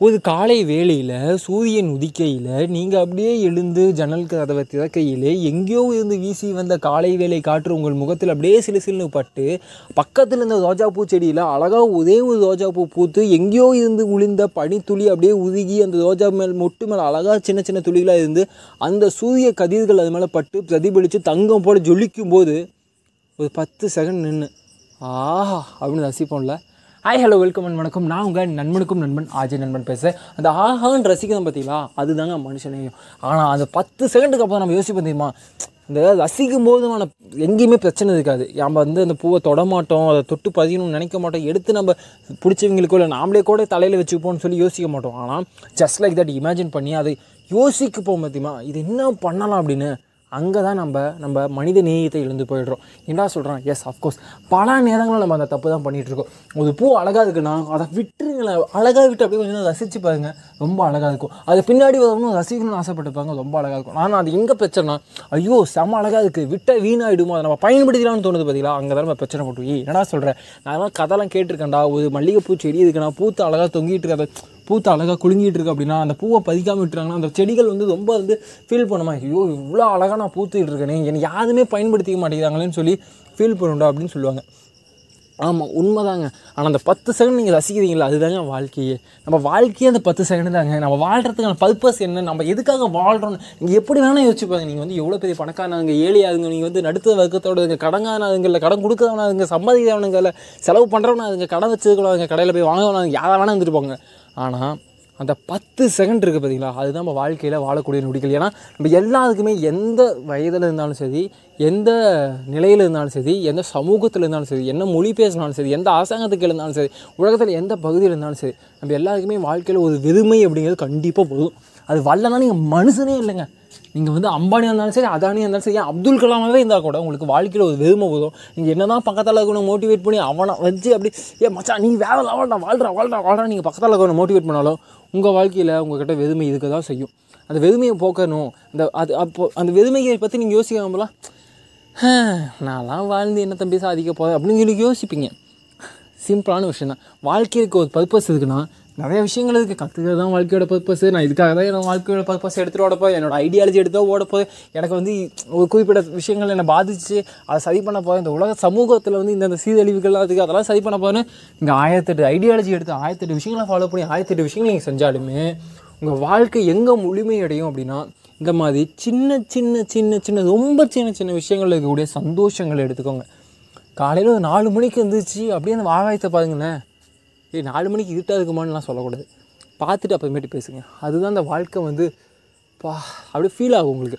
ஒரு காலை வேளையில் சூரியன் உதிக்கையில் நீங்கள் அப்படியே எழுந்து ஜன்னல் கதவை திறக்கையிலே எங்கேயோ இருந்து வீசி வந்த காலை வேலை காற்று உங்கள் முகத்தில் அப்படியே சிலு சிலுன்னு பட்டு பக்கத்தில் இருந்த ரோஜாப்பூ செடியில் அழகாக ஒரே ஒரு ரோஜாப்பூ பூத்து எங்கேயோ இருந்து உளிந்த பனித்துளி அப்படியே உருகி அந்த ரோஜா மேல் மொட்டு மேலே அழகாக சின்ன சின்ன துளிகளாக இருந்து அந்த சூரிய கதிர்கள் அது மேலே பட்டு பிரதிபலித்து தங்கம் போல ஜொலிக்கும் போது ஒரு பத்து செகண்ட் நின்று ஆஹா அப்படின்னு ரசிப்போம்ல. ஹாய் ஹலோ வெல்கம் அண்ட் வணக்கம். நான் உங்கள் நண்பனுக்கும் நண்பன் ஆஜய் நண்பன் பேசுகிறேன் அந்த ஆஹான்னு ரசிக்கிறோம் பார்த்தீங்களா? அதுதாங்க மனுஷனையும் ஆனால் அந்த பத்து செகண்டுக்கு அப்புறம் நம்ம யோசிப்போம் தெரியுமா? இந்த ரசிக்கும் போது நம்ம எங்கேயுமே பிரச்சனை இருக்காது. நம்ம வந்து அந்த பூவை தொட மாட்டோம் அதை தொட்டு பதியணும்னு நினைக்க மாட்டோம். எடுத்து நம்ம பிடிச்சவங்களுக்கோ இல்லை நாமளே கூட தலையில் வச்சுப்போம்னு சொல்லி யோசிக்க மாட்டோம். ஆனால் ஜஸ்ட் லைக் தட் இமேஜின் பண்ணி அதை யோசிக்க போகும் பார்த்தீங்களா இது என்ன பண்ணலாம் அப்படின்னு அங்கே தான் நம்ம நம்ம மனித நேயத்தை எழுந்து போயிடுறோம். என்ன சொல்கிறோம் எஸ் அஃப்கோர்ஸ் பல நேரங்களில் நம்ம அந்த தப்பு தான் பண்ணிகிட்டு இருக்கோம் ஒரு பூ அழகாக இருக்குன்னா அதை விட்டுருங்களேன். அழகாக விட்டு அப்படியே கொஞ்சம் நேரம் ரசித்து பாருங்கள் ரொம்ப அழகாக இருக்கும். அது பின்னாடி வரணும் ரசிக்கணும்னு ஆசைப்பட்டுப்பாங்க. ரொம்ப அழகாக இருக்கும். ஆனால் அது எங்கே பிரச்சனைனா ஐயோ செம அழகாக இருக்குது விட்ட வீணாகிடுமோ அதை நம்ம பயன்படுத்தலாம்னு தோணுது பார்த்தீங்களா அங்கே தான் நம்ம பிரச்சனை போட்டு ஏய் என்னடா சொல்கிறேன் நான் கதைலாம் கேட்டிருக்கேன்டா. ஒரு மல்லிகைப்பூ செடி இருக்குன்னா பூத்து அழகாக தொங்கிட்டு இருக்காது பூத்து அழகாக குலுங்கிட்டு இருக்கு அப்படின்னா அந்த பூவை பதிக்காமல் விட்டுறாங்கன்னா அந்த செடிகள் வந்து ரொம்ப வந்து ஃபீல் பண்ணுமா? ஐயோ இவ்வளோ அழகாக நான் பூத்துக்கிட்டு இருக்கேனே என்னை யாருமே பயன்படுத்திக்க மாட்டேங்கிறாங்களேன்னு சொல்லி ஃபீல் பண்ணுண்டா அப்படின்னு சொல்லுவாங்க. ஆமாம் உண்மைதாங்க. ஆனால் அந்த பத்து செகண்ட் நீங்கள் ரசிக்கிறீங்களா? அதுதாங்க வாழ்க்கையே. நம்ம வாழ்க்கையே அந்த பத்து செகண்ட் தாங்க. நம்ம வாழ்கிறதுக்கான பர்பஸ் என்ன? நம்ம எதுக்காக வாழ்கிறோம் நீங்கள் எப்படி வேணால் யோசிச்சுப்பாங்க நீங்கள் வந்து எவ்வளோ பெரிய பணக்காரனாங்க ஏழையாதுங்க நீங்கள் வந்து நடுத்தர வர்க்கத்தோட இருங்க கடங்கானாதுங்க இல்லை கடன் கொடுக்கறவனாதுங்க சம்பாதிக்கிறவனுங்க இல்லை செலவு பண்ணுறவனாதுங்க கடன் வச்சுருக்கவங்க கடையில் போய் வாங்கவனாதுங்க யாரை வேணால் இருந்துட்டு போங்க. ஆனால் அந்த பத்து செகண்ட் இருக்குது பார்த்தீங்களா அதுதான் நம்ம வாழ்க்கையில் வாழக்கூடிய நொடிகள். ஏன்னா நம்ம எல்லாத்துக்குமே எந்த வயதில் இருந்தாலும் சரி எந்த நிலையில் இருந்தாலும் சரி எந்த சமூகத்தில் இருந்தாலும் சரி என்ன மொழி பேசினாலும் சரி எந்த அரசாங்கத்துக்கு இருந்தாலும் சரி உலகத்தில் எந்த பகுதியில் இருந்தாலும் சரி நம்ம எல்லாருக்குமே வாழ்க்கையில் ஒரு வெறுமை அப்படிங்கிறது கண்டிப்பாக போதும். அது வரலன்னா நீங்கள் மனுஷனே இல்லைங்க. நீங்கள் வந்து அம்பானியாக இருந்தாலும் சரி அதானியாக இருந்தாலும் சரி ஏன் அப்துல் கலாமாகவே இருந்தால் கூட உங்களுக்கு வாழ்க்கையில் ஒரு வெறுமை போதும். நீங்கள் என்ன தான் பக்கத்தில் இருக்கணும் மோட்டிவேட் பண்ணி அவனை வச்சு அப்படி ஏ மச்சான் நீ வேலை லெவல்டா வாழ்றா வாழ்றா வாழ்றா. நீங்கள் பக்கத்தில் இருக்கணும் மோட்டிவேட் பண்ணாலும் உங்கள் வாழ்க்கையில் உங்கள்கிட்ட வெறுமை இருக்க தான் செய்யும். அந்த வெறுமையை போக்கணும். அந்த அது அப்போ அந்த வெறுமையை பற்றி நீங்கள் யோசிக்காமலாம் நான்லாம் வாழ்ந்து என்ன தம்பி சாதிக்க போகிறேன் அப்படின்னு சொல்லி யோசிப்பீங்க. சிம்பிளான விஷயம் தான் வாழ்க்கைக்கு ஒரு பர்பஸ் இருக்குன்னா நிறைய விஷயங்கள் இருக்குது கற்றுக்கிறது தான் வாழ்க்கையோட பர்பஸ் நான் இதுக்காக தான் என்னோட வாழ்க்கையோட பர்பஸ் எடுத்துகிட்டு ஓட போய் என்னோட ஐடியாலஜி எடுத்தோ ஓட போய் எனக்கு வந்து ஒரு குறிப்பிட்ட விஷயங்கள் என்னை பாதிச்சு அதை சரி பண்ண போகிறேன் இந்த உலக சமூகத்தில் வந்து இந்த சீரழிவுகள்லாம் இருக்குது அதெல்லாம் சரி பண்ண போகிறேன்னு நீங்கள் ஆயிரத்தெட்டு ஐடியாலஜி எடுத்து ஆயிரத்தெட்டு விஷயங்களை ஃபாலோ பண்ணி ஆயிரத்தெட்டு விஷயங்கள் நீங்கள் செஞ்சாலுமே உங்கள் வாழ்க்கை எங்கே முழுமையடையும் அப்படின்னா இந்த மாதிரி சின்ன சின்ன சின்ன சின்ன ரொம்ப சின்ன சின்ன விஷயங்கள் இருக்கக்கூடிய சந்தோஷங்களை எடுத்துக்கோங்க. காலையில் ஒரு நாலு மணிக்கு இருந்துச்சு அப்படியே அந்த ஆகாயத்தை பாருங்களேன். ஏய் நாலு மணிக்கு இருட்டாக இருக்குமான்னுலாம் சொல்லக்கூடாது. பார்த்துட்டு அப்புறமேட்டு பேசுங்க. அதுதான் அந்த வாழ்க்கை வந்து பா அப்படியே ஃபீல் ஆகும் உங்களுக்கு.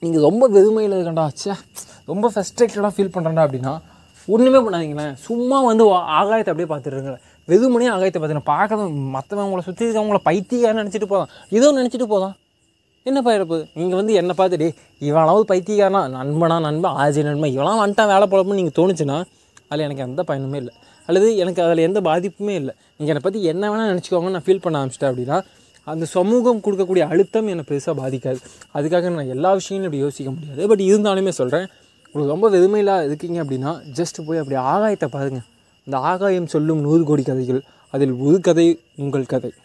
நீங்கள் ரொம்ப வெறுமையில் இருக்கண்டா ச்சே ரொம்ப ஃப்ரஸ்ட்ரேட்டடாக ஃபீல் பண்ணுறேன்டா அப்படின்னா ஒன்றுமே பண்ணாதீங்களேன். சும்மா வந்து வா- ஆகாயத்தை அப்படியே பார்த்துருங்க வெறுமனே ஆகாயத்தை பார்த்துட்டு பார்க்கறது மற்றவங்க உங்களை சுற்றி இருக்கவங்கள பைத்தியாக நினச்சிட்டு போதான் ஏதோ நினச்சிட்டு போதான் என்ன பயிரப்போகுது நீங்கள் வந்து என்னை பார்த்துட்டு இவனாவது பைத்தியக்காரனா? நண்பனா நண்பன் ஆஜி நண்பன் இவனாம் வந்துட்டான் வேலை போலப்புன்னு நீங்கள் தோணுச்சுன்னா அதில் எனக்கு எந்த பயனுமே இல்லை. அல்லது எனக்கு அதில் எந்த பாதிப்புமே இல்லை. நீங்கள் என்னை பற்றி என்ன வேணால் நினச்சிக்கோங்க நான் ஃபீல் பண்ண ஆரம்பிச்சிட்டேன் அப்படின்னா அந்த சமூகம் கொடுக்கக்கூடிய அழுத்தம் என்னை பெருசாக பாதிக்காது. அதுக்காக நான் எல்லா விஷயங்களும் இப்படி யோசிக்க முடியாது. பட் இருந்தாலுமே சொல்கிறேன் உங்களுக்கு ரொம்ப வெதுமையிலாக இருக்கீங்க அப்படின்னா ஜஸ்ட் போய் அப்படி ஆகாயத்தை பாருங்கள் இந்த ஆகாயம் சொல்லும் நூறு கோடி கதைகள். அதில் ஒரு கதை உங்கள் கதை.